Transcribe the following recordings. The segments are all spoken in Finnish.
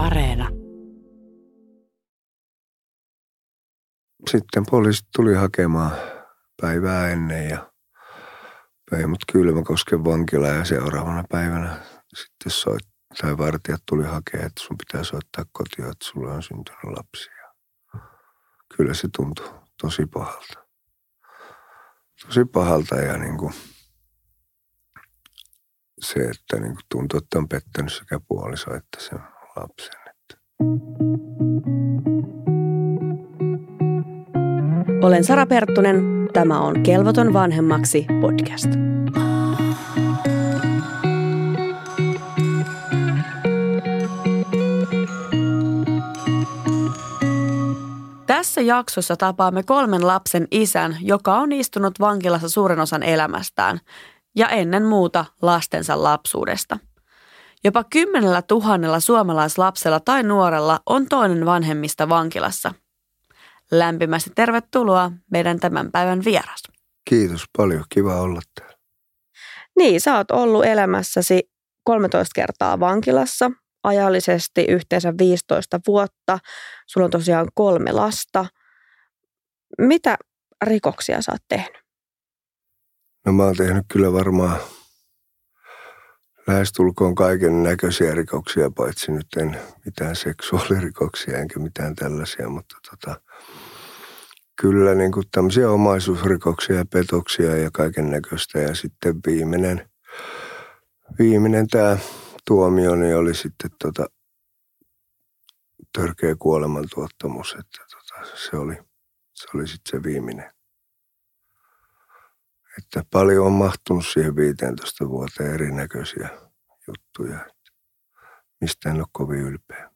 Areena. Sitten poliisit tuli hakemaan päivää ennen ja vei mut Kylmäkosken vankilaan ja seuraavana päivänä sitten soit, tai vartijat tuli hakemaan, että sun pitää soittaa kotiin, että sulla on syntynyt lapsi. Ja kyllä se tuntui tosi pahalta. Tosi pahalta ja niin kuin se, että niin kuin tuntuu, että on pettänyt sekä puoliso että sen lapsen. Olen Sara Perttunen. Tämä on Kelvoton vanhemmaksi podcast. Tässä jaksossa tapaamme kolmen lapsen isän, joka on istunut vankilassa suuren osan elämästään ja ennen muuta lastensa lapsuudesta. Jopa kymmenellä tuhannella suomalaislapsella tai nuorella on toinen vanhemmista vankilassa. Lämpimästi tervetuloa meidän tämän päivän vieras. Kiitos paljon, kiva olla täällä. Niin, sä oot ollut elämässäsi 13 kertaa vankilassa, ajallisesti yhteensä 15 vuotta. Sulla on tosiaan kolme lasta. Mitä rikoksia sä oot tehnyt? No mä oon tehnyt kyllä varmaan lähestulkoon kaiken näköisiä rikoksia, paitsi nyt en mitään seksuaalirikoksia enkä mitään tällaisia, mutta tota, kyllä niin kuin tämmöisiä omaisuusrikoksia ja petoksia ja kaiken näköistä. Ja sitten viimeinen, viimeinen tämä tuomioni oli sitten tota, törkeä kuolemantuottamus, että tota, se oli, se oli sitten se viimeinen. Että paljon on mahtunut siihen 15 vuoteen erinäköisiä juttuja, että mistä en ole kovin ylpeä.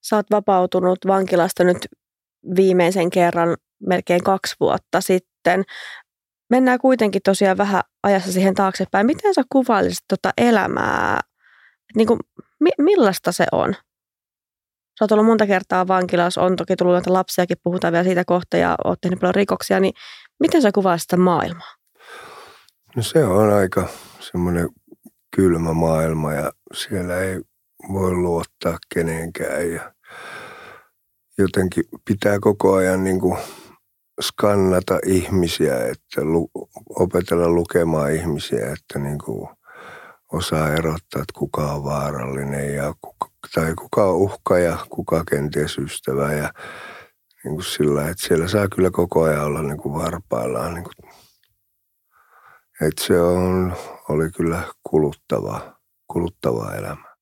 Sä oot vapautunut vankilasta nyt viimeisen kerran melkein kaksi vuotta sitten. Mennään kuitenkin tosiaan vähän ajassa siihen taaksepäin. Miten sä kuvailisit tuota elämää? Niin kuin, mi- millaista se on? Sä oot ollut monta kertaa vankilassa, on toki tullut noita lapsiakin, puhutaan vielä siitä kohta ja oot tehnyt paljon rikoksia, niin miten sä kuvailisit sitä maailmaa? No se on aika semmoinen kylmä maailma ja siellä ei voi luottaa kenenkään ja jotenkin pitää koko ajan niin kuin skannata ihmisiä, että lu, opetella lukemaan ihmisiä, että niin kuin osaa erottaa, että kuka on vaarallinen ja kuka, tai kuka on uhka ja kuka kenties ystävä ja niin kuin sillä, että siellä saa kyllä koko ajan olla niin kuin varpaillaan. Niin kuin, että se on, oli kyllä kuluttavaa, kuluttavaa elämää.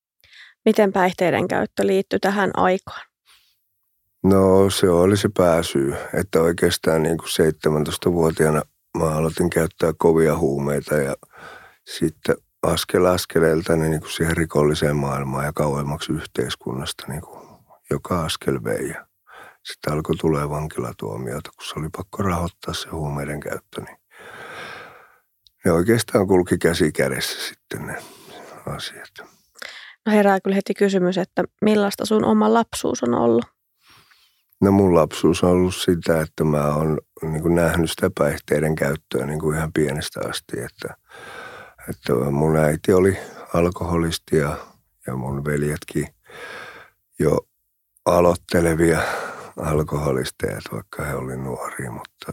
Miten päihteiden käyttö liittyy tähän aikaan? No se oli se pääsyy, että oikeastaan niin kuin 17-vuotiaana mä aloitin käyttää kovia huumeita ja sitten askel askeleelta niin kuin siihen rikolliseen maailmaan ja kauemmaksi yhteiskunnasta niin kuin joka askel vei. Ja sitten alkoi tulee vankilatuomiota, kun se oli pakko rahoittaa se huumeiden käyttö. Niin ne oikeastaan kulki käsi kädessä sitten ne asiat. No herää kyllä heti kysymys, että millaista sun oma lapsuus on ollut? No mun lapsuus on ollut sitä, että mä oon niin kuin nähnyt sitä päihteiden käyttöä niin kuin ihan pienestä asti. Että, että mun äiti oli alkoholisti ja, ja mun veljetkin jo aloittelevia alkoholisteja, vaikka he olivat nuoria, mutta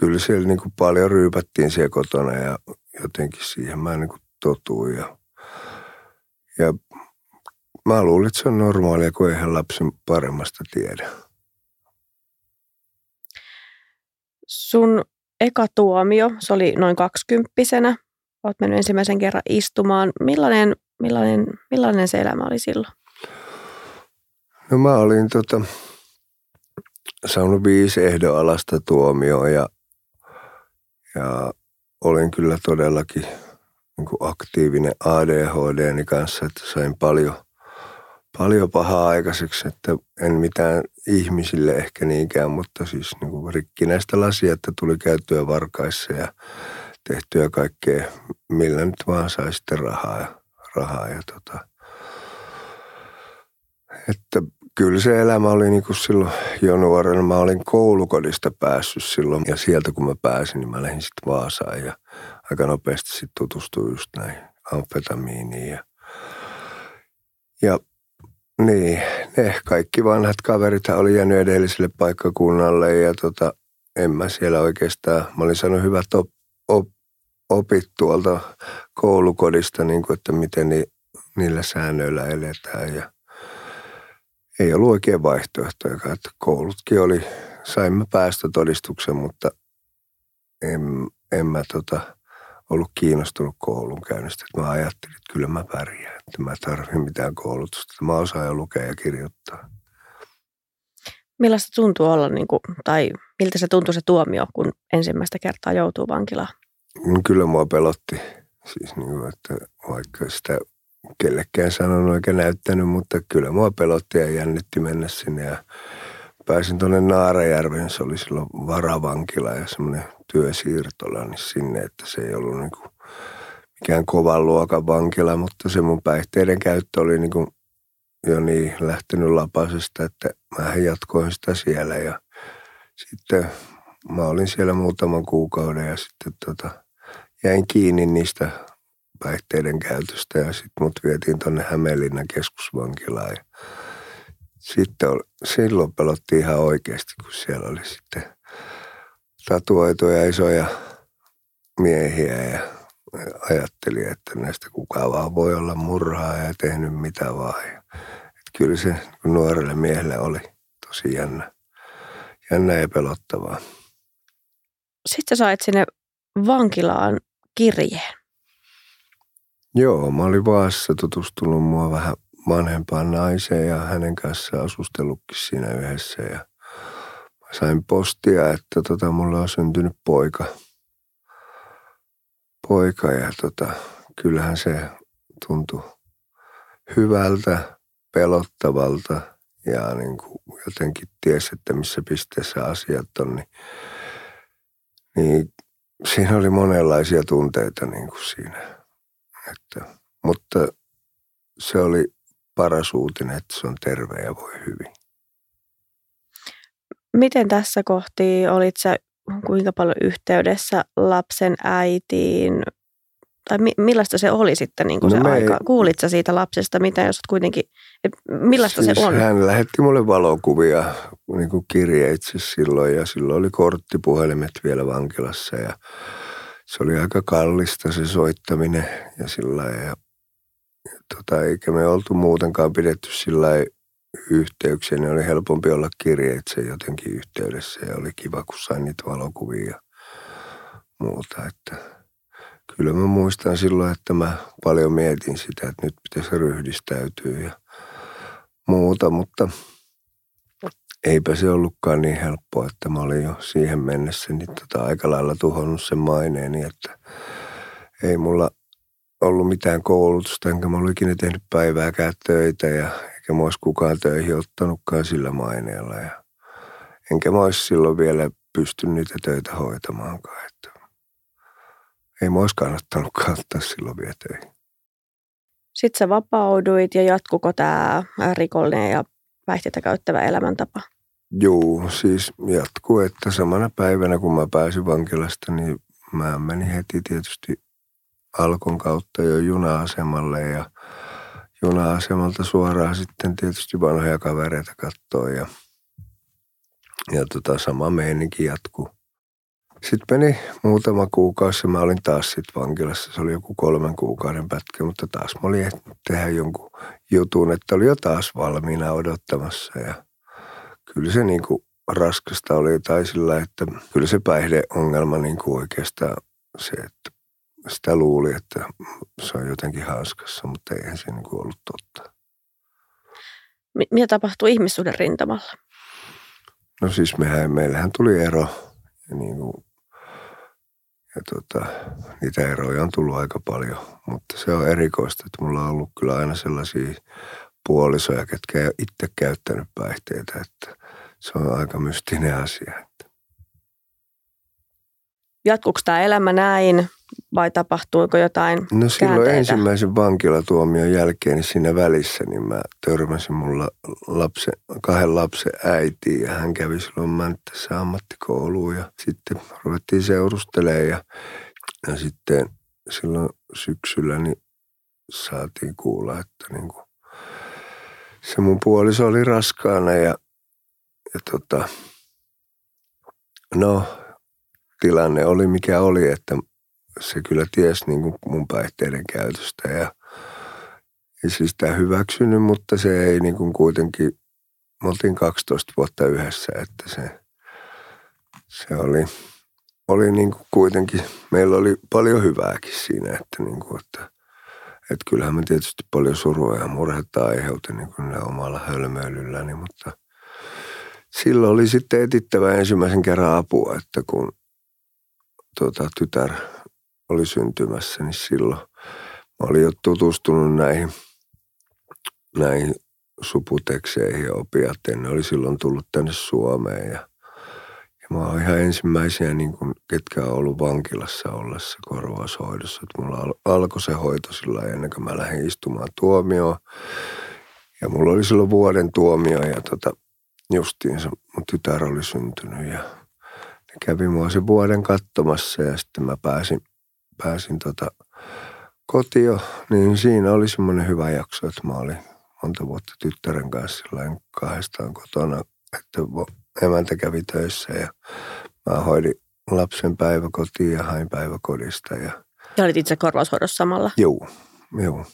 kyllä siellä niin kuin paljon ryypättiin siellä kotona ja jotenkin siihen mä niin kuin totuin. Ja, ja mä luulin, että se on normaalia, kun eihän lapsi paremmasta tiedä. Sun eka tuomio, se oli noin kaksikymppisenä. Olet mennyt ensimmäisen kerran istumaan. Millainen, millainen, millainen se elämä oli silloin? No mä olin tota, saanut viisi ehdonalasta tuomioa ja, ja olin kyllä todellakin niin kuin aktiivinen ADHDni kanssa, että sain paljon – paljon pahaa aikaiseksi, että en mitään ihmisille ehkä niinkään, mutta siis niin kuin rikkinäistä lasia, että tuli käyttöä varkaissa ja tehtyä kaikkea, millä nyt vaan sai sitten rahaa rahaa ja tota, että kyllä se elämä oli niin kuin silloin jo nuorena. Mä olin koulukodista päässyt silloin ja sieltä kun mä pääsin, niin mä lähdin sitten Vaasaan ja aika nopeasti sitten tutustuin just näihin amfetamiiniin ja, ja Niin, ne kaikki vanhat kaverit oli jäänyt edelliselle paikkakunnalle ja tota, en mä siellä oikeastaan, mä olin saanut hyvät op, op, opit tuolta koulukodista, niin kuin, että miten ni, niillä säännöillä eletään ja ei ollut oikein vaihtoehtoja, koulutkin oli, saimme päästötodistuksen, mutta en, en mä tota, ollut kiinnostunut koulun käynnistä. Mä ajattelin, että kyllä mä pärjään, että mä tarvitsen mitään koulutusta. Mä osaan jo lukea ja kirjoittaa. Millaista tuntuu olla, niin kuin, tai miltä se tuntui se tuomio, kun ensimmäistä kertaa joutuu vankilaan? No kyllä mua pelotti. Siis niin kuin, että vaikka sitä kellekään sanonut eikä näyttänyt, mutta kyllä mua pelotti ja jännitti mennä sinne. Ja pääsin tuonne Naarajärven, se oli silloin varavankila ja semmoinen työsiirtola, niin sinne, että se ei ollut niin kuin mikään kovan luokan vankila, mutta se mun päihteiden käyttö oli niin kuin jo niin lähtenyt lapasesta, että mä jatkoin sitä siellä ja sitten mä olin siellä muutaman kuukauden ja sitten tota, jäin kiinni niistä päihteiden käytöstä ja sitten mut vietiin tuonne Hämeenlinnan keskusvankilaan. Ja sitten oli, silloin pelottiin ihan oikeasti, kun siellä oli sitten tatuoituja isoja miehiä ja ajatteli, että näistä kukaan vaan voi olla murhaa ja tehnyt mitä vaan. Että kyllä se nuorelle miehelle oli tosi jännä, jännä ja pelottavaa. Sitten sä sait sinne vankilaan kirjeen. Joo, mä olin Vaassa tutustunut mua vähän vanhempaan naiseen ja hänen kanssaan asustellutkin siinä yhdessä. Ja mä sain postia, että tota, mulla on syntynyt poika. Poika ja tota, kyllähän se tuntui hyvältä, pelottavalta ja niin kuin jotenkin ties, että missä pisteessä asiat on. Niin, niin siinä oli monenlaisia tunteita niin kuin siinä. Että, mutta se oli paras uutinen, että se on terve ja voi hyvin. Miten tässä kohti olit sä kuinka paljon yhteydessä lapsen äitiin? Tai mi- millaista se oli sitten niin kuin no se aika? Ei... Kuulit sä siitä lapsesta, mitä jos kuitenkin, et millaista siis se on? Hän lähetti mulle valokuvia niin kuin kirjeitse silloin ja silloin oli korttipuhelimet vielä vankilassa ja se oli aika kallista se soittaminen ja sillä ja tota, eikä me oltu muutenkaan pidetty sillä yhteyksiä, niin oli helpompi olla kirjeitse jotenkin yhteydessä ja oli kiva, kun sain niitä valokuvia ja muuta. Että kyllä mä muistan silloin, että mä paljon mietin sitä, että nyt pitäisi ryhdistäytyä ja muuta, mutta eipä se ollutkaan niin helppoa, että mä olin jo siihen mennessä niin tota aika lailla tuhonnut sen maineeni, että ei mulla ollut mitään koulutusta, enkä mä ollut ikinä tehnyt päivääkään töitä ja eikä mä olisi kukaan töihin ottanutkaan sillä maineella. Ja enkä mä olisi silloin vielä pystynyt niitä töitä hoitamaankaan. Että ei mä olisi kannattanutkaan ottaa silloin vielä töihin. Sitten sä vapauduit ja jatkuko tämä rikollinen ja päihteitä käyttävä elämäntapa? Joo, siis jatkuu, että samana päivänä kun mä pääsin vankilasta, niin mä menin heti tietysti Alkon kautta jo juna-asemalle ja juna-asemalta suoraan sitten tietysti vanhoja kavereita katsoa ja, ja tota, sama meininki jatkuu. Sitten meni muutama kuukausi ja mä olin taas sitten vankilassa. Se oli joku kolmen kuukauden pätkä, mutta taas mä olin ehtinyt tehdä jonkun jutun, että oli jo taas valmiina odottamassa. Ja kyllä se niin kuin raskasta oli tai sillä, että kyllä se päihdeongelma niin kuin oikeastaan se, että sitä luuli, että se on jotenkin hauskassa, mutta eihän se niin kuin ollut totta. Mitä tapahtui ihmissuuden rintamalla? No siis mehän, meillähän tuli ero ja, niin kuin, ja tota, niitä eroja on tullut aika paljon, mutta se on erikoista, että mulla on ollut kyllä aina sellaisia puolisoja, ketkä ei itse käyttänyt päihteitä, että se on aika mystinen asia. Jatkuuko tämä elämä näin vai tapahtuiko jotain No silloin käänteitä? ensimmäisen vankilatuomion jälkeen niin siinä välissä niin mä törmäsin mulla lapsen, kahden lapsen äitiin ja hän kävi silloin Mänttässä ammattikouluun ja sitten ruvettiin seurustelemaan ja, ja sitten silloin syksyllä niin saatiin kuulla, että niin kuin se mun puoliso oli raskaana ja, ja tota, no tilanne oli mikä oli, että se kyllä tiesi niin kuin mun päihteiden käytöstä ja ei siis sitä hyväksynyt, mutta se ei niin kuin kuitenkin, me oltiin 12 vuotta yhdessä, että se, se oli, oli niin kuin kuitenkin, meillä oli paljon hyvääkin siinä, että, niin kuin, että, että kyllähän me tietysti paljon surua ja murhetta aiheutin niin kuin omalla hölmöilylläni, mutta silloin oli sitten etittävä ensimmäisen kerran apua, että kun tuota, tytär oli syntymässä, niin silloin mä olin jo tutustunut näihin, näihin suputekseihin ja opiatteihin. Ne oli silloin tullut tänne Suomeen ja mä oon ihan ensimmäisiä, niin kuin, ketkä on ollut vankilassa ollessa korvaushoidossa. Että mulla al- alkoi se hoito sillä ennen kuin mä lähdin istumaan tuomioon. Ja mulla oli silloin vuoden tuomio ja tota, justiinsa mun tytär oli syntynyt ja ne kävi mua sen vuoden katsomassa ja sitten mä pääsin, pääsin tota kotio, niin siinä oli semmoinen hyvä jakso, että mä olin monta vuotta tyttären kanssa kahdestaan kotona, että emäntä kävi töissä ja mä hoidin lapsen päiväkotiin ja hain päiväkodista. Ja, ja olit itse korvaushoidossa samalla? Joo, joo.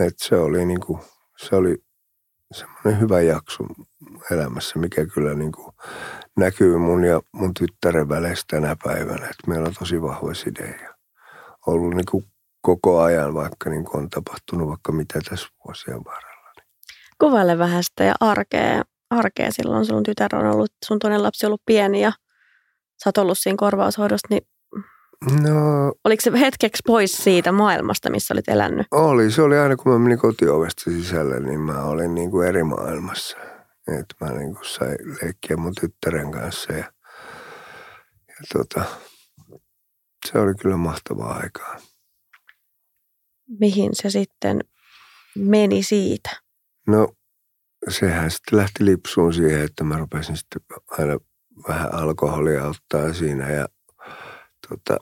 Et se oli niinku, se oli semmoinen hyvä jakso elämässä, mikä kyllä niinku näkyy mun ja mun tyttären väleissä tänä päivänä. Että meillä on tosi vahvoja sidejä. Ollut niinku koko ajan, vaikka niinku on tapahtunut vaikka mitä tässä vuosien varrella. Kuvaile vähän sitä ja arkea, arkea silloin. Sun tytär on ollut, sun toinen lapsi on ollut pieni ja sä oot ollut siinä korvaushoidossa, niin No, Oliko se hetkeksi pois siitä maailmasta, missä olit elänyt? oli. Se oli aina, kun mä menin kotiovesta sisälle, niin mä olin niin kuin eri maailmassa. Että mä niin kuin sain leikkiä mun tyttären kanssa ja, ja tota, se oli kyllä mahtavaa aikaa. Mihin se sitten meni siitä? No, sehän sitten lähti lipsuun siihen, että mä rupesin sitten aina vähän alkoholia ottaa siinä ja tota,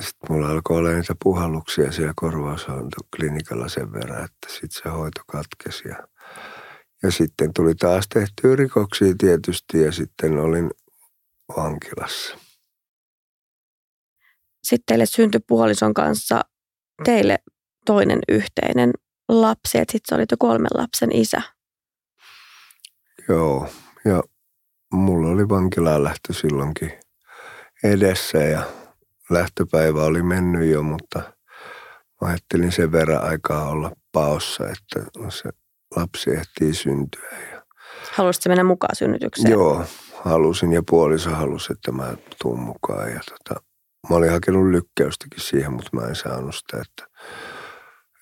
sitten mulla alkoi olla niitä puhalluksia siellä korvaushoontoklinikalla sen verran, että sitten se hoito katkesi. Ja, ja sitten tuli taas tehtyä rikoksia tietysti ja sitten olin vankilassa. Sitten teille syntyi puolison kanssa teille toinen yhteinen lapsi, että sitten sä olit jo kolmen lapsen isä. Joo, ja mulla oli vankilaan lähtö silloinkin edessä ja lähtöpäivä oli mennyt jo, mutta mä ajattelin sen verran aikaa olla paossa, että se lapsi ehtii syntyä. Ja Haluaisitko mennä mukaan synnytykseen? Joo, halusin ja puoliso halusi, että mä tuun mukaan. Ja tota, mä olin hakenut lykkäystäkin siihen, mutta mä en saanut sitä, että,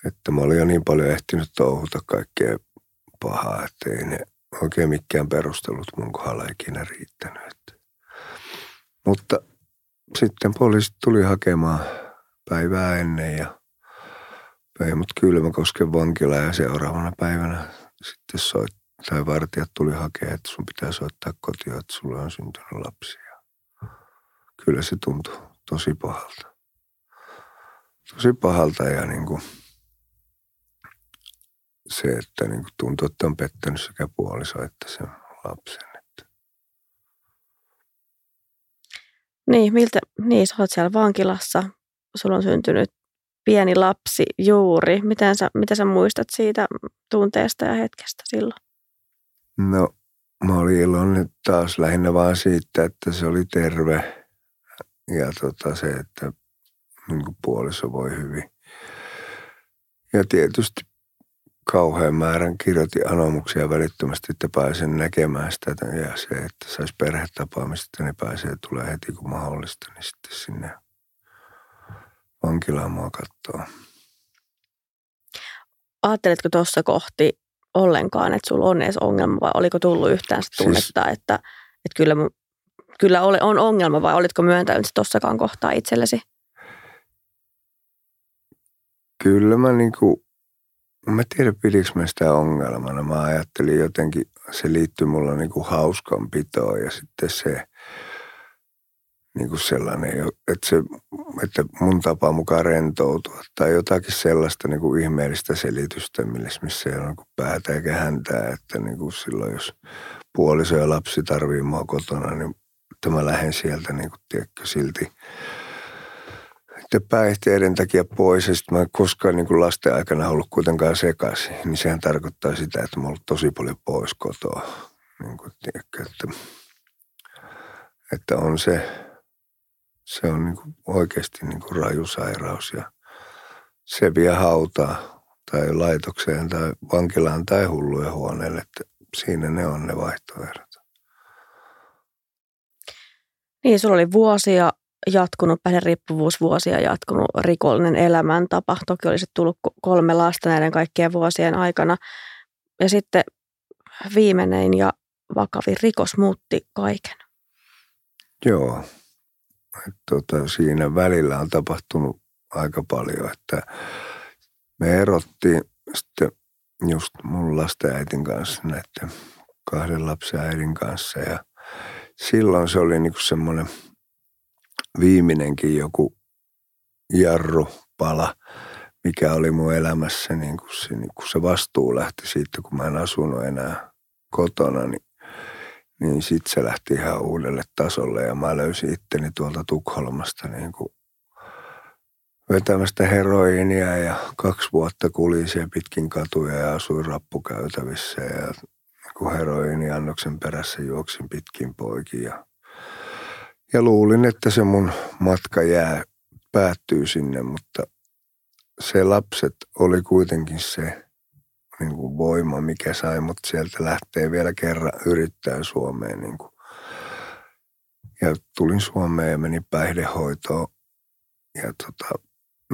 että mä olin jo niin paljon ehtinyt touhuta kaikkea pahaa, että ei ne oikein mikään perustelut mun kohdalla ikinä riittänyt. Mutta sitten poliisi tuli hakemaan päivää ennen ja vei mut Kylmäkosken vankila ja seuraavana päivänä sitten soit, tai vartijat tuli hakemaan, että sun pitää soittaa kotiin, että sulla on syntynyt lapsi. Ja kyllä se tuntui tosi pahalta. Tosi pahalta ja niin kuin se, että niin kuin tuntui, että on pettänyt sekä puoliso että sen lapsen. Niin, miltä, niin, sä oot siellä vankilassa, sulla on syntynyt pieni lapsi juuri. Miten sä, mitä sä muistat siitä tunteesta ja hetkestä silloin? No, mä olin iloinen taas lähinnä vaan siitä, että se oli terve ja tota se, että niin puoliso voi hyvin. Ja tietysti kauhean määrän kirjoitin anomuksia välittömästi, että pääsen näkemään sitä. Ja se, että saisi perhetapaamista, niin pääsee tulee heti kun mahdollista, niin sitten sinne vankilaan mua katsoa. Ajatteletko tuossa kohti ollenkaan, että sulla on edes ongelma vai oliko tullut yhtään sitä Siis- tunnetta, että, että kyllä, kyllä ole- on ongelma vai olitko myöntänyt se tossakaan kohtaa itsellesi? Kyllä mä niinku, mä tiedä pidikö mä sitä ongelmana. Mä ajattelin jotenkin, se liittyy mulla niinku hauskanpitoon ja sitten se, niin kuin sellainen, että, se, että mun tapa mukaan rentoutua tai jotakin sellaista niin kuin ihmeellistä selitystä, missä ei ole niin päätä eikä häntää, että niin kuin silloin jos puoliso ja lapsi tarvii mua kotona, niin että mä lähden sieltä niin kuin, tiedätkö, silti päihteiden takia pois ja sitten mä en koskaan niin kuin lasten aikana ollut kuitenkaan sekaisin, niin sehän tarkoittaa sitä, että mä oon ollut tosi paljon pois kotoa. Niin kuin, tiedätkö, että, että on se, se on niin kuin oikeasti niin kuin raju sairaus ja se vie hautaa tai laitokseen tai vankilaan tai hullujen huoneelle, että siinä ne on ne vaihtoehdot. Niin, sulla oli vuosia jatkunut päihderiippuvuus, vuosia jatkunut rikollinen elämäntapa. Toki olisi tullut kolme lasta näiden kaikkien vuosien aikana. Ja sitten viimeinen ja vakavin rikos muutti kaiken. Joo, tota, siinä välillä on tapahtunut aika paljon, että me erottiin sitten just mun lasten äitin kanssa näiden kahden lapsen äidin kanssa ja silloin se oli niinku semmoinen viimeinenkin joku jarrupala, mikä oli mun elämässä, niin kun se, niin kun se vastuu lähti siitä, kun mä en asunut enää kotona, niin niin sitten se lähti ihan uudelle tasolle. Ja mä löysin itteni tuolta Tukholmasta niin kuin vetämästä heroinia ja kaksi vuotta kulin siellä pitkin katuja ja asuin rappukäytävissä ja kun heroiniannoksen perässä juoksin pitkin poikin ja, luulin, että se mun matka jää, päättyy sinne, mutta se lapset oli kuitenkin se, niin kuin voima, mikä sai mut sieltä lähtee vielä kerran yrittää Suomeen. Niin kuin. Ja tulin Suomeen ja menin päihdehoitoon. Ja tota,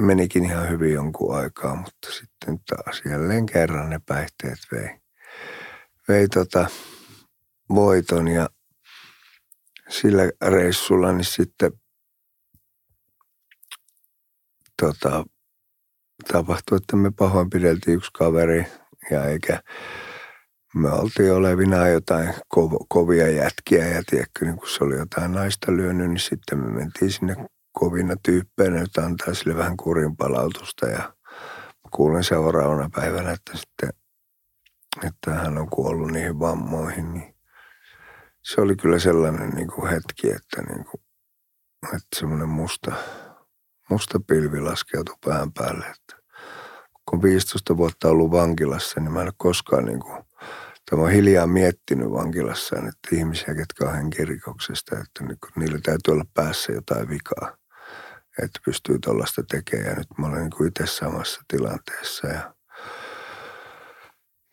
menikin ihan hyvin jonkun aikaa, mutta sitten taas jälleen kerran ne päihteet vei, vei tota voiton ja sillä reissulla niin sitten tota, tapahtui, että me pahoinpideltiin yksi kaveri ja eikä me oltiin olevina jotain kov- kovia jätkiä ja tiedätkö, niin kun se oli jotain naista lyönyt, niin sitten me mentiin sinne kovina tyyppeinä, että antaa sille vähän kurin palautusta ja kuulin seuraavana päivänä, että sitten että hän on kuollut niihin vammoihin, niin se oli kyllä sellainen niin kuin hetki, että, niin kuin, että semmoinen musta, musta pilvi laskeutui pään päälle, että kun 15 vuotta ollut vankilassa, niin mä en ole koskaan niin kuin, tämä hiljaa miettinyt vankilassa, että ihmisiä, ketkä on henkirikoksesta, että niin kuin, niillä täytyy olla päässä jotain vikaa, että pystyy tuollaista tekemään. Ja nyt mä olen niin itse samassa tilanteessa. Ja,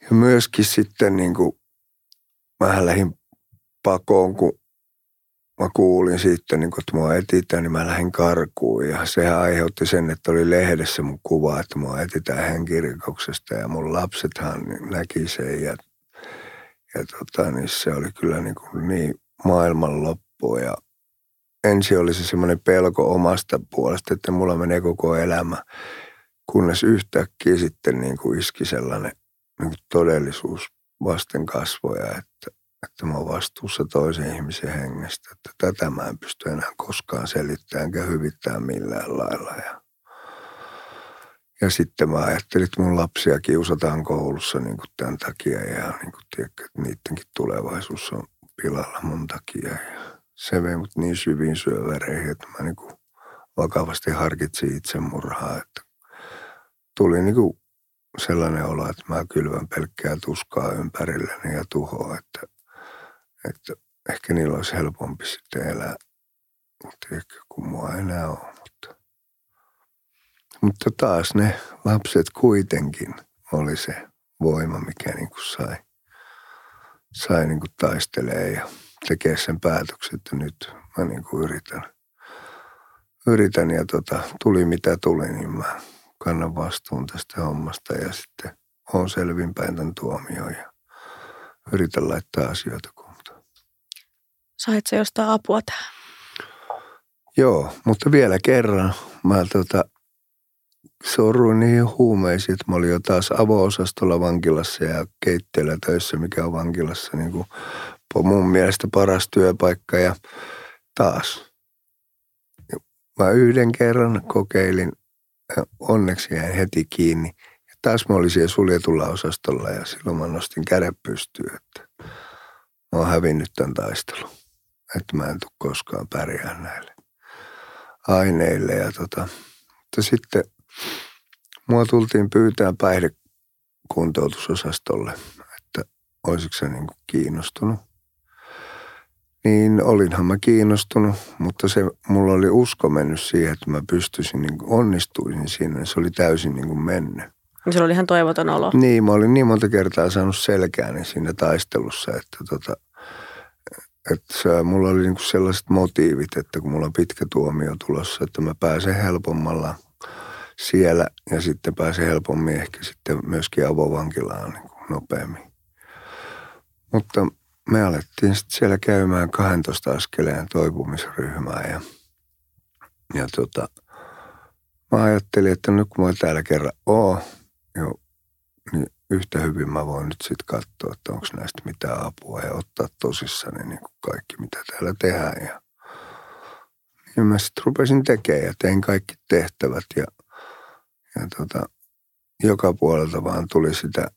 ja myöskin sitten niin kuin, mä lähdin pakoon, kun mä kuulin siitä, niin kun, että mua etitään, niin mä lähdin karkuun. Ja sehän aiheutti sen, että oli lehdessä mun kuva, että mua etitään henkirikoksesta. Ja mun lapsethan näki sen. Ja, ja tota, niin se oli kyllä niin, kuin niin maailmanloppu. Ja ensin oli se semmoinen pelko omasta puolesta, että mulla menee koko elämä. Kunnes yhtäkkiä sitten niin kuin iski sellainen niin kuin todellisuus vasten kasvoja, että että mä oon vastuussa toisen ihmisen hengestä. Että tätä mä en pysty enää koskaan selittämään enkä hyvittämään millään lailla. Ja, ja sitten mä ajattelin, että mun lapsia kiusataan koulussa niin kuin tämän takia ja niin kuin tiedätkö, että niidenkin tulevaisuus on pilalla mun takia. Ja se vei mut niin syviin syövereihin, että mä niin kuin vakavasti harkitsin itsemurhaa, että tuli niin kuin sellainen olo, että mä kylvän pelkkää tuskaa ympärilläni ja tuhoa, että että ehkä niillä olisi helpompi sitten elää, mutta ehkä kun mua enää on. Mutta, mutta taas ne lapset kuitenkin oli se voima, mikä niin kuin sai, sai niin kuin taistelee ja tekee sen päätöksen, että nyt mä niin kuin yritän, yritän ja tota, tuli mitä tuli, niin mä kannan vastuun tästä hommasta ja sitten on selvinpäin tämän tuomioon ja yritän laittaa asioita Sait se jostain apua tähän? Joo, mutta vielä kerran mä tota, sorruin niihin huumeisiin, että mä olin jo taas avo-osastolla vankilassa ja keittiöllä töissä, mikä on vankilassa niin kuin mun mielestä paras työpaikka ja taas mä yhden kerran kokeilin, onneksi jäin heti kiinni. Ja taas mä olin siellä suljetulla osastolla ja silloin mä nostin käden pystyyn, että mä oon hävinnyt tämän taistelun. Että mä en tule koskaan pärjää näille aineille. Ja tota, mutta sitten mua tultiin pyytää päihdekuntoutusosastolle, että olisiko se niin kiinnostunut. Niin olinhan mä kiinnostunut, mutta se, mulla oli usko mennyt siihen, että mä pystyisin, niin kuin onnistuisin siinä. Se oli täysin niin kuin mennyt. Se oli ihan toivoton olo. Niin, mä olin niin monta kertaa saanut selkääni siinä taistelussa, että tota, että mulla oli niinku sellaiset motiivit, että kun mulla on pitkä tuomio tulossa, että mä pääsen helpommalla siellä ja sitten pääsen helpommin ehkä sitten myöskin avovankilaan niin nopeammin. Mutta me alettiin sitten siellä käymään 12 askeleen toipumisryhmää ja, ja tota, mä ajattelin, että nyt kun mä täällä kerran oon, jo, niin yhtä hyvin mä voin nyt sitten katsoa, että onko näistä mitään apua ja ottaa tosissani niin kuin kaikki, mitä täällä tehdään. Ja, niin mä sitten rupesin tekemään ja tein kaikki tehtävät ja, ja tota, joka puolelta vaan tuli sitä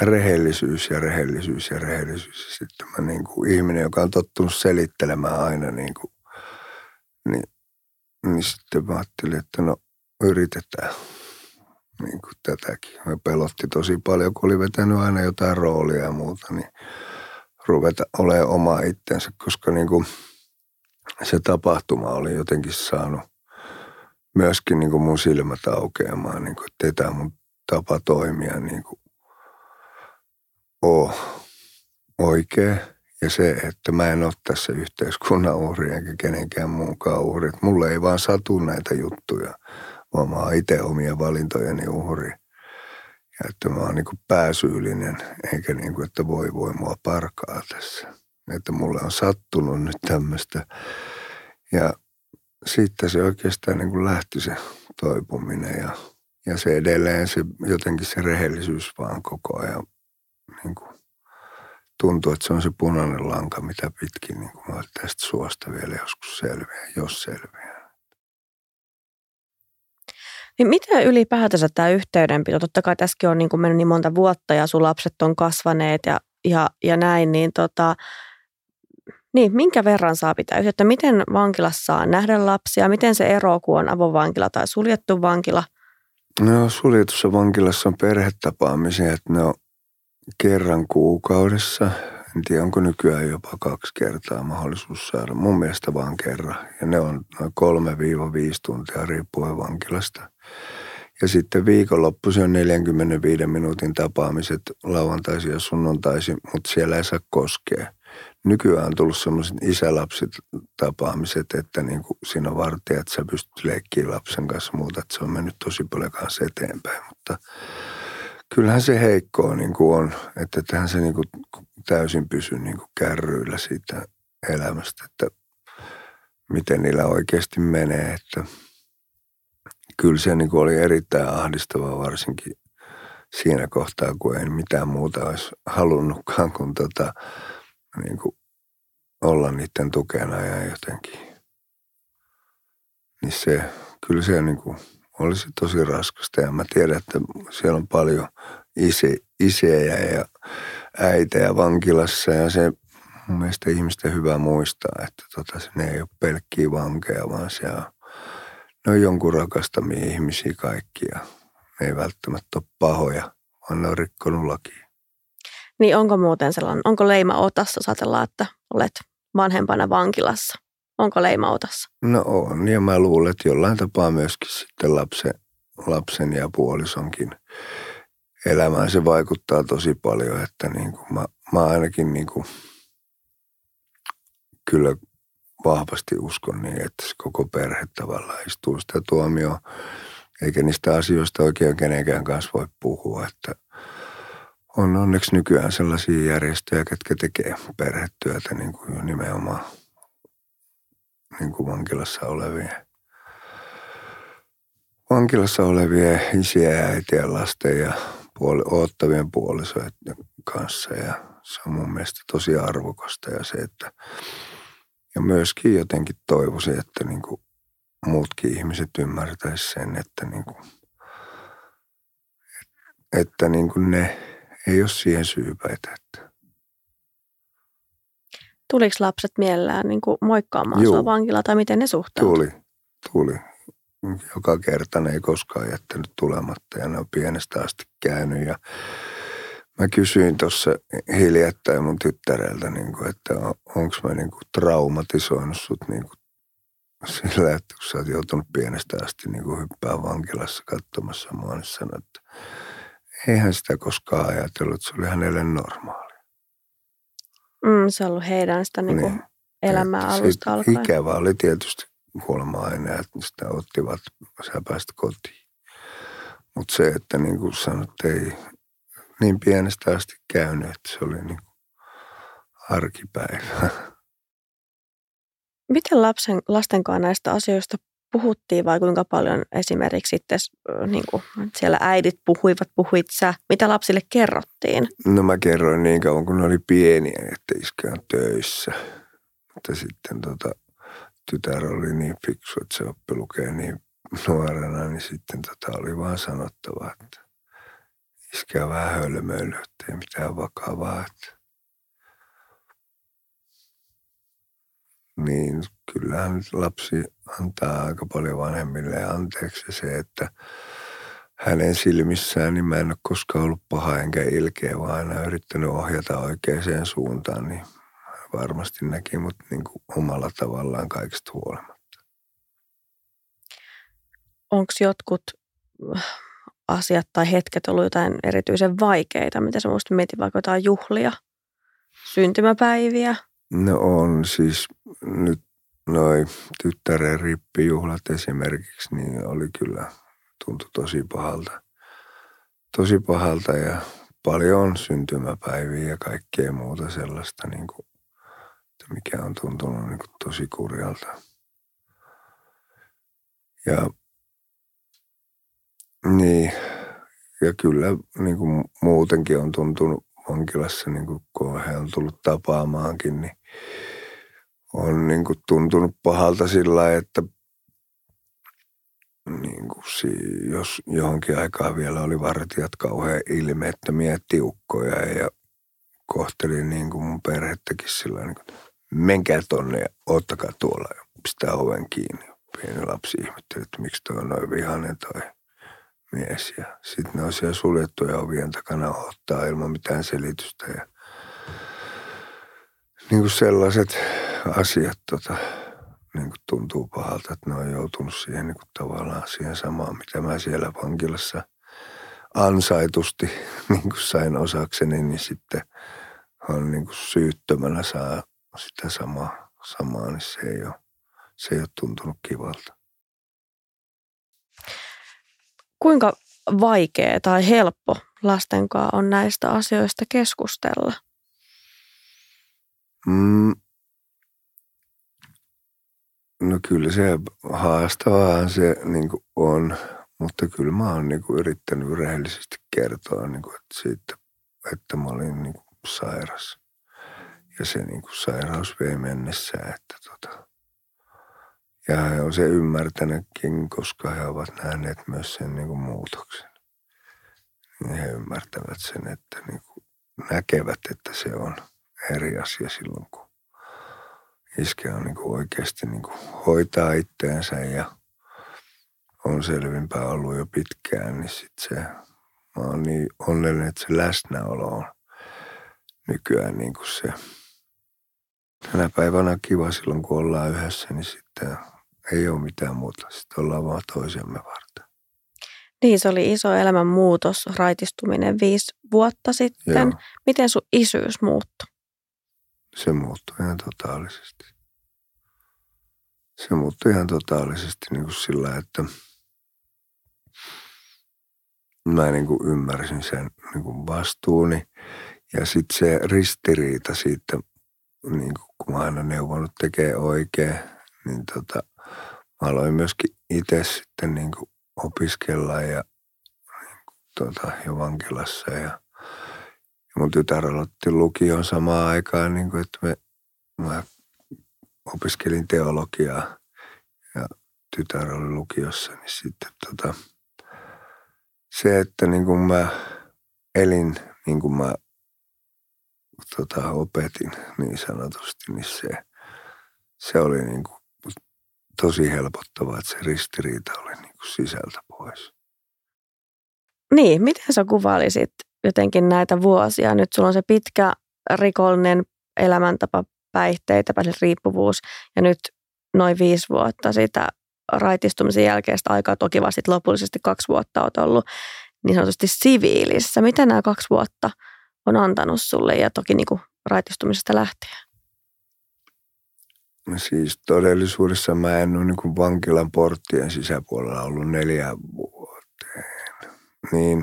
rehellisyys ja rehellisyys ja rehellisyys. Ja sitten mä niin kuin ihminen, joka on tottunut selittelemään aina niin kuin, niin, niin sitten mä ajattelin, että no yritetään niin kuin tätäkin. Me pelotti tosi paljon, kun oli vetänyt aina jotain roolia ja muuta, niin ruveta olemaan oma itsensä, koska niin kuin se tapahtuma oli jotenkin saanut myöskin niin kuin mun silmät aukeamaan, niin kuin, että tämä mun tapa toimia niin kuin ole oikea. Ja se, että mä en ole tässä yhteiskunnan uhri eikä kenenkään muunkaan uhri. Mulle ei vaan satu näitä juttuja, oon itse omia valintojeni uhri. Ja että mä oon niin kuin pääsyyllinen, eikä niin kuin, että voi voi mua parkaa tässä. Että mulle on sattunut nyt tämmöistä. Ja sitten se oikeastaan niin kuin lähti se toipuminen ja, ja se edelleen se jotenkin se rehellisyys vaan koko ajan niin kuin tuntuu, että se on se punainen lanka, mitä pitkin niin kuin mä tästä suosta vielä joskus selviää, jos selviää. Niin miten ylipäätänsä tämä yhteydenpito, totta kai tässäkin on niin kuin mennyt niin monta vuotta ja sun lapset on kasvaneet ja, ja, ja näin, niin tota, niin, minkä verran saa pitää yhteyttä? Miten vankilassa saa nähdä lapsia? Miten se ero, kun on avovankila tai suljettu vankila? No suljetussa vankilassa on perhetapaamisia, että ne on kerran kuukaudessa. En tiedä, onko nykyään jopa kaksi kertaa mahdollisuus saada. Mun mielestä vaan kerran. Ja ne on noin kolme viiva viisi tuntia riippuen vankilasta. Ja sitten viikonloppuisin on 45 minuutin tapaamiset lauantaisin ja sunnuntaisin, mutta siellä ei saa koskea. Nykyään on tullut sellaiset isälapset tapaamiset, että niin kuin siinä on vartija, että sä pystyt leikkiä lapsen kanssa muuta, että se on mennyt tosi paljon kanssa eteenpäin. Mutta kyllähän se heikkoa niin kuin on, että tähän se niin kuin täysin pysyy niin kuin kärryillä siitä elämästä, että miten niillä oikeasti menee, että kyllä se niin kuin oli erittäin ahdistavaa varsinkin siinä kohtaa, kun en mitään muuta olisi halunnutkaan kuin tota, niin kuin olla niiden tukena ja jotenkin. Niin se, kyllä se niin kuin olisi tosi raskasta. Ja mä tiedän, että siellä on paljon isi, isejä ja äitejä vankilassa ja se mun mielestä ihmisten hyvä muistaa, että tota, ne ei ole pelkkiä vankeja, vaan se on, ne on jonkun rakastamia ihmisiä kaikkia. Ne ei välttämättä ole pahoja, vaan ne on rikkonut lakia. Niin onko muuten sellainen, onko leima otassa, ajatellaan, että olet vanhempana vankilassa? Onko leima otassa? No on, ja mä luulen, että jollain tapaa myöskin sitten lapsen, lapsen ja puolisonkin elämään se vaikuttaa tosi paljon, että niin kuin mä, mä ainakin niin kuin kyllä vahvasti uskon niin, että koko perhe tavallaan istuu sitä tuomioon, eikä niistä asioista oikein kenenkään kanssa voi puhua, että on onneksi nykyään sellaisia järjestöjä, ketkä tekee perhetyötä niin kuin nimenomaan niin kuin vankilassa olevien, vankilassa olevien isiä ja äitiä lasten ja puoli, oottavien puolisoiden kanssa. Ja se on mun mielestä tosi arvokasta ja se, että ja myöskin jotenkin toivoisin, että niin kuin muutkin ihmiset ymmärtäisi sen, että, niin kuin, että niin kuin ne ei ole siihen syypäitä. Että. Tuliko lapset mielellään niin kuin moikkaamaan Juu. vankila tai miten ne suhtautuivat? Tuli, tuli. Joka kerta ne ei koskaan jättänyt tulematta ja ne on pienestä asti käynyt ja Mä kysyin tuossa hiljattain mun tyttäreltä, niin kuin, että on, onko mä niin kuin traumatisoinut sut niin kuin sillä, että kun sä oot joutunut pienestä asti niin kuin hyppää vankilassa katsomassa mua, niin sanoi, että eihän sitä koskaan ajatellut, että se oli hänelle normaali. Mm, se on ollut heidän sitä niin kuin niin. elämää että alusta alkaen. Ikävä oli tietysti kuulemma aina, että sitä ottivat, sä päästä kotiin. Mutta se, että niin kuin sanot, ei, niin pienestä asti käynyt, että se oli niin kuin arkipäivä. Miten lapsen, lastenkaan näistä asioista puhuttiin vai kuinka paljon esimerkiksi sitten niin kuin siellä äidit puhuivat, puhuit sä? Mitä lapsille kerrottiin? No mä kerroin niin kauan kun ne oli pieniä, että iskä on töissä. Mutta sitten tota, tytär oli niin fiksu, että se oppi lukee niin nuorena, niin sitten tota oli vaan sanottava, että iskeä vähän hölmöily, ettei mitään vakavaa. Niin kyllähän lapsi antaa aika paljon vanhemmille anteeksi se, että hänen silmissään niin mä en ole koskaan ollut paha enkä ilkeä, vaan aina yrittänyt ohjata oikeaan suuntaan, niin varmasti näki mut niin kuin omalla tavallaan kaikista huolimatta. Onko jotkut asiat tai hetket ollut jotain erityisen vaikeita? Mitä sä muistat mietit vaikka jotain juhlia, syntymäpäiviä? No on siis nyt noin tyttären rippijuhlat esimerkiksi, niin oli kyllä, tuntui tosi pahalta. Tosi pahalta ja paljon syntymäpäiviä ja kaikkea muuta sellaista, niin kuin, mikä on tuntunut niin kuin tosi kurjalta. Ja niin, ja kyllä niin kuin muutenkin on tuntunut vankilassa, niin kuin, kun he on tullut tapaamaankin, niin on niin kuin tuntunut pahalta sillä että niin kuin, jos johonkin aikaan vielä oli vartijat kauhean ilmeettömiä tiukkoja ja kohteli niin kuin mun perhettäkin sillä niin kuin, menkää tonne ja ottakaa tuolla ja pistää oven kiinni. Pieni lapsi ihmetteli, että miksi toi on noin vihainen toi mies. Ja sitten ne on siellä suljettuja ovien takana ottaa ilman mitään selitystä. Ja niin kuin sellaiset asiat tota, niin kuin tuntuu pahalta, että ne on joutunut siihen niin kuin tavallaan siihen samaan, mitä mä siellä vankilassa ansaitusti niin kuin sain osakseni, niin sitten on niin kuin syyttömänä saa sitä samaa, samaa niin se ei ole, se ei ole tuntunut kivalta. Kuinka vaikea tai helppo lastenkaan on näistä asioista keskustella? Mm. No kyllä se haastavaa se niin on, mutta kyllä mä oon niin yrittänyt rehellisesti kertoa niin kuin, että siitä, että mä olin niin sairas. Ja se niin sairaus vei mennessä, että tota, ja he on se ymmärtänytkin, koska he ovat nähneet myös sen niin kuin muutoksen. Niin he ymmärtävät sen, että niin kuin näkevät, että se on eri asia silloin, kun iskä on niin kuin oikeasti niin kuin hoitaa itteensä ja on selvimpää ollut jo pitkään, niin sitten se, mä oon niin onnellinen, että se läsnäolo on nykyään niin kuin se tänä päivänä on kiva silloin, kun ollaan yhdessä, niin sitten ei ole mitään muuta. Sitten ollaan vaan toisemme varten. Niin, se oli iso elämänmuutos, raitistuminen viisi vuotta sitten. Joo. Miten sun isyys muuttui? Se muuttui ihan totaalisesti. Se muuttui ihan totaalisesti niin kuin sillä, että mä niin kuin ymmärsin sen niin kuin vastuuni. Ja sitten se ristiriita siitä, niin kuin, kun mä aina neuvonut tekee oikein, niin tota, aloin myöskin itse sitten niin kuin opiskella ja niin kuin, tota, jo vankilassa ja, ja mun tytär aloitti lukion samaan aikaan, niin kuin, että me, mä opiskelin teologiaa ja tytär oli lukiossa, niin sitten tota, se, että niin kuin mä elin, niin kuin mä tota, opetin niin sanotusti, niin se, se oli niin kuin tosi helpottavaa, että se ristiriita oli niin kuin sisältä pois. Niin, miten sä kuvailisit jotenkin näitä vuosia? Nyt sulla on se pitkä rikollinen elämäntapa, päihteitä, riippuvuus ja nyt noin viisi vuotta sitä raitistumisen jälkeistä aikaa, toki vasta lopullisesti kaksi vuotta olet ollut niin sanotusti siviilissä. Mitä nämä kaksi vuotta on antanut sulle ja toki niin kuin raitistumisesta lähtien? Siis todellisuudessa mä en ole niin vankilan porttien sisäpuolella ollut neljä vuoteen. Niin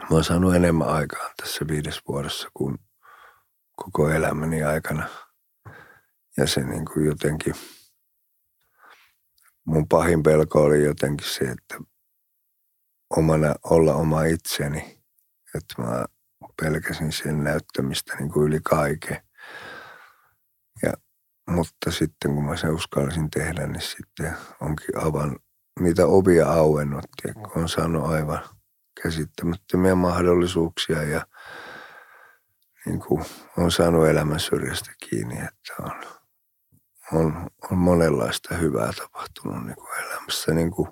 mä oon saanut enemmän aikaa tässä viides vuodessa kuin koko elämäni aikana. Ja se niin kuin jotenkin, mun pahin pelko oli jotenkin se, että omana, olla oma itseni. Että mä pelkäsin sen näyttämistä niin kuin yli kaiken. Mutta sitten kun mä sen uskallisin tehdä, niin sitten onkin avan niitä ovia auennut ja on saanut aivan käsittämättömiä mahdollisuuksia ja niin kuin on saanut elämän syrjästä kiinni, että on, on, on monenlaista hyvää tapahtunut niin kuin elämässä. Niin kuin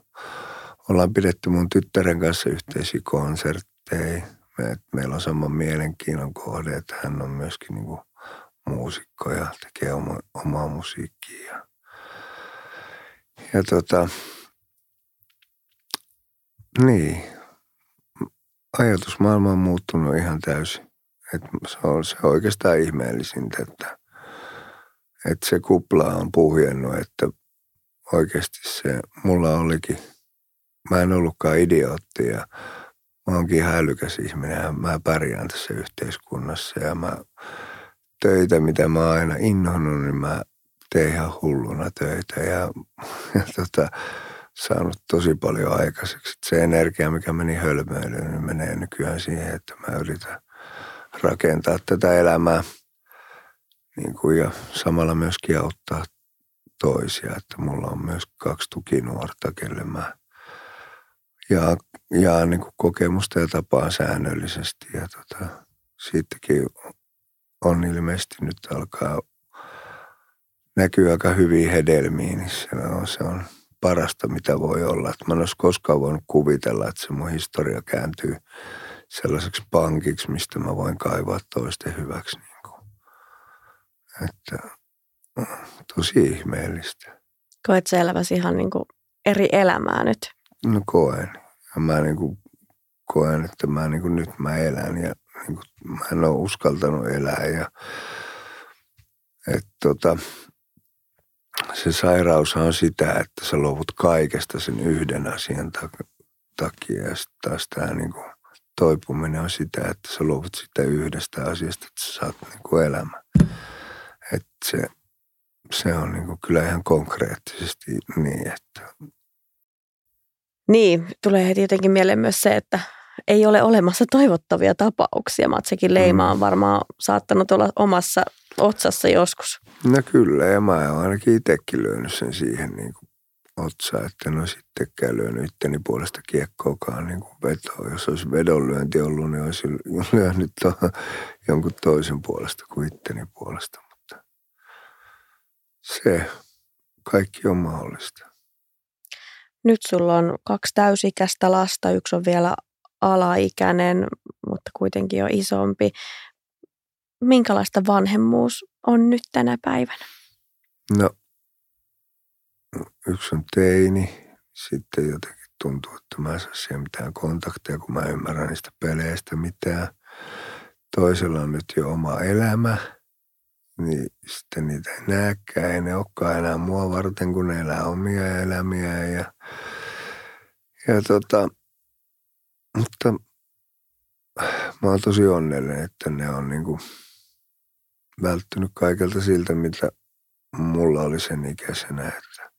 ollaan pidetty mun tyttären kanssa yhteisiä konsertteja. Me, meillä on sama mielenkiinnon kohde, että hän on myöskin niin kuin muusikko ja tekee oma, omaa musiikkia. Ja, ja tota, niin, ajatusmaailma on muuttunut ihan täysin. Et se, on, se oikeastaan ihmeellisintä, että, että se kupla on puhjennut, että oikeasti se, mulla olikin, mä en ollutkaan idiootti ja mä oonkin hälykäs ihminen ja mä pärjään tässä yhteiskunnassa ja mä töitä, mitä mä oon aina innohunut, niin mä teen ihan hulluna töitä ja, ja tota, saanut tosi paljon aikaiseksi. Se energia, mikä meni hölmöilyyn, niin menee nykyään siihen, että mä yritän rakentaa tätä elämää niin kuin, ja samalla myöskin auttaa toisia. Että mulla on myös kaksi tukinuorta, kelle mä jaan, jaan niin kuin kokemusta ja tapaa säännöllisesti. Ja tota, siitäkin on ilmeisesti nyt alkaa näkyy aika hyvin hedelmiin, niin se on, se on parasta, mitä voi olla. Että mä en olisi koskaan voinut kuvitella, että se mun historia kääntyy sellaiseksi pankiksi, mistä mä voin kaivaa toisten hyväksi. Niin kuin. Että tosi ihmeellistä. Koet sä eläväsi ihan niin kuin eri elämää nyt? No koen. Ja mä niin kuin koen, että mä niin kuin nyt mä elän ja niin kuin mä en ole uskaltanut elää. Ja, että tota, se sairaus on sitä, että sä luovut kaikesta sen yhden asian takia. Ja sitten taas tämä niin kuin toipuminen on sitä, että sä luovut sitä yhdestä asiasta, että sä saat niin kuin elämä. Että se, se on niin kuin kyllä ihan konkreettisesti niin, että... Niin, tulee heti jotenkin mieleen myös se, että ei ole olemassa toivottavia tapauksia. Matsekin leima on mm. varmaan saattanut olla omassa otsassa joskus. No kyllä, ja mä oon ainakin itsekin lyönyt sen siihen niin kuin otsa, että en ole sittenkään lyönyt itteni puolesta kiekkoakaan niin kuin vetoa. Jos olisi vedonlyönti ollut, niin olisi lyönyt jonkun toisen puolesta kuin itteni puolesta. Mutta se kaikki on mahdollista. Nyt sulla on kaksi täysikäistä lasta, yksi on vielä alaikäinen, mutta kuitenkin jo isompi. Minkälaista vanhemmuus on nyt tänä päivänä? No yksi on teini, sitten jotenkin tuntuu, että mä en saa siihen mitään kontakteja, kun mä ymmärrän niistä peleistä mitään. Toisella on nyt jo oma elämä, niin sitten niitä ei näekään, ei ne olekaan enää mua varten, kun ne elää omia elämiä. Ja, ja tota, mutta mä oon tosi onnellinen, että ne on niinku välttynyt kaikelta siltä, mitä mulla oli sen ikäisenä, että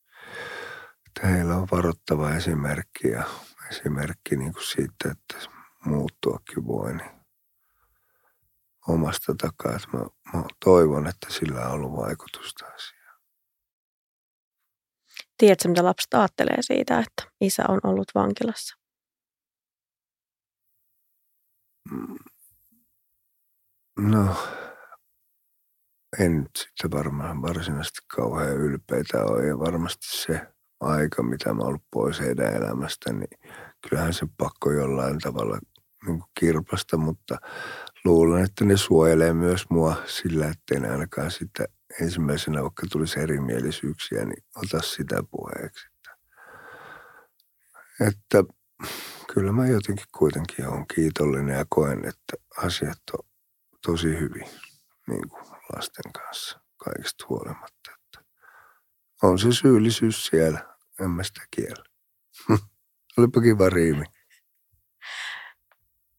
että heillä on varoittava esimerkki ja esimerkki niin kuin siitä, että muuttuakin voi niin omasta takaa. Että mä, mä toivon, että sillä on ollut vaikutusta asiaan. Tiedätkö, mitä lapset ajattelee siitä, että isä on ollut vankilassa? No, en nyt sitten varmaan varsinaisesti kauhean ylpeitä ole. Ja varmasti se aika, mitä mä oon ollut pois heidän elämästä, niin kyllähän se pakko jollain tavalla niin kirpasta, mutta luulen, että ne suojelee myös mua sillä, ettei ne ainakaan sitä ensimmäisenä, vaikka tulisi erimielisyyksiä, niin ota sitä puheeksi. Että kyllä mä jotenkin kuitenkin olen kiitollinen ja koen, että asiat on tosi hyvin niin kuin lasten kanssa kaikista huolimatta. Että on se syyllisyys siellä, en mä sitä kiellä. Olipa kiva riimi.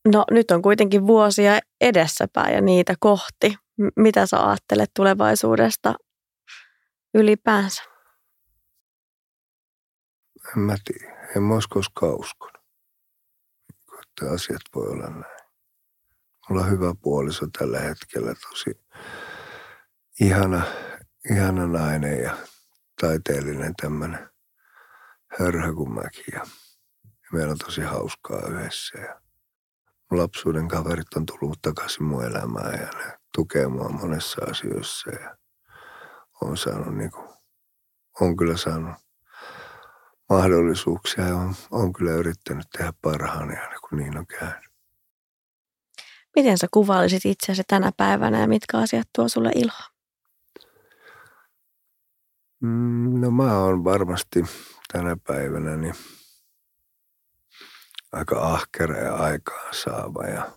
No nyt on kuitenkin vuosia edessäpäin ja niitä kohti. Mitä sä ajattelet tulevaisuudesta ylipäänsä? En mä tiedä. En mä olisi koskaan uskonut, että asiat voi olla näin. Mulla on hyvä puoliso tällä hetkellä, tosi ihana, ihana nainen ja taiteellinen tämmöinen hörhä kuin mäkin. Ja meillä on tosi hauskaa yhdessä. Ja lapsuuden kaverit on tullut takaisin mun elämään ja ne tukee mua monessa asioissa. Ja on saanut niin kuin, on kyllä saanut mahdollisuuksia ja on, on kyllä yrittänyt tehdä parhaani aina kun niin on käynyt. Miten sä kuvailisit itseäsi tänä päivänä ja mitkä asiat tuo sulle iloa? Mm, no mä oon varmasti tänä päivänä niin aika ahkera ja aikaan saava ja,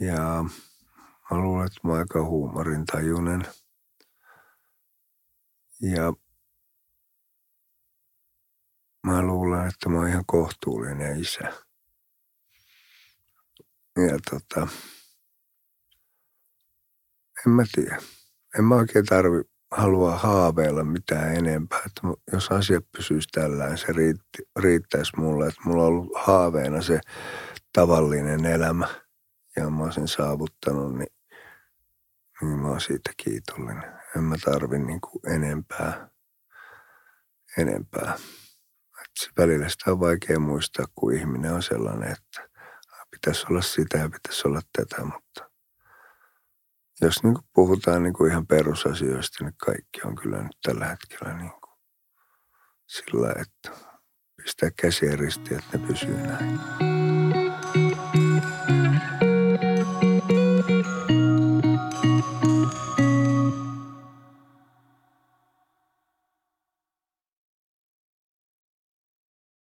ja mä luulen, että mä oon aika huumorintajuinen. Ja mä luulen, että mä oon ihan kohtuullinen isä. Ja tota, en mä tiedä. En mä oikein tarvi halua haaveilla mitään enempää. Että jos asia pysyisi tällään, se riitti, riittäisi mulle. Että mulla on ollut haaveena se tavallinen elämä ja mä oon sen saavuttanut, niin, niin mä oon siitä kiitollinen. En mä tarvi niin kuin enempää. enempää. Välillä sitä on vaikea muistaa, kun ihminen on sellainen, että pitäisi olla sitä ja pitäisi olla tätä, mutta jos niin kuin puhutaan niin kuin ihan perusasioista, niin kaikki on kyllä nyt tällä hetkellä niin kuin sillä, että pistää käsiä ristiin, että ne pysyy näin.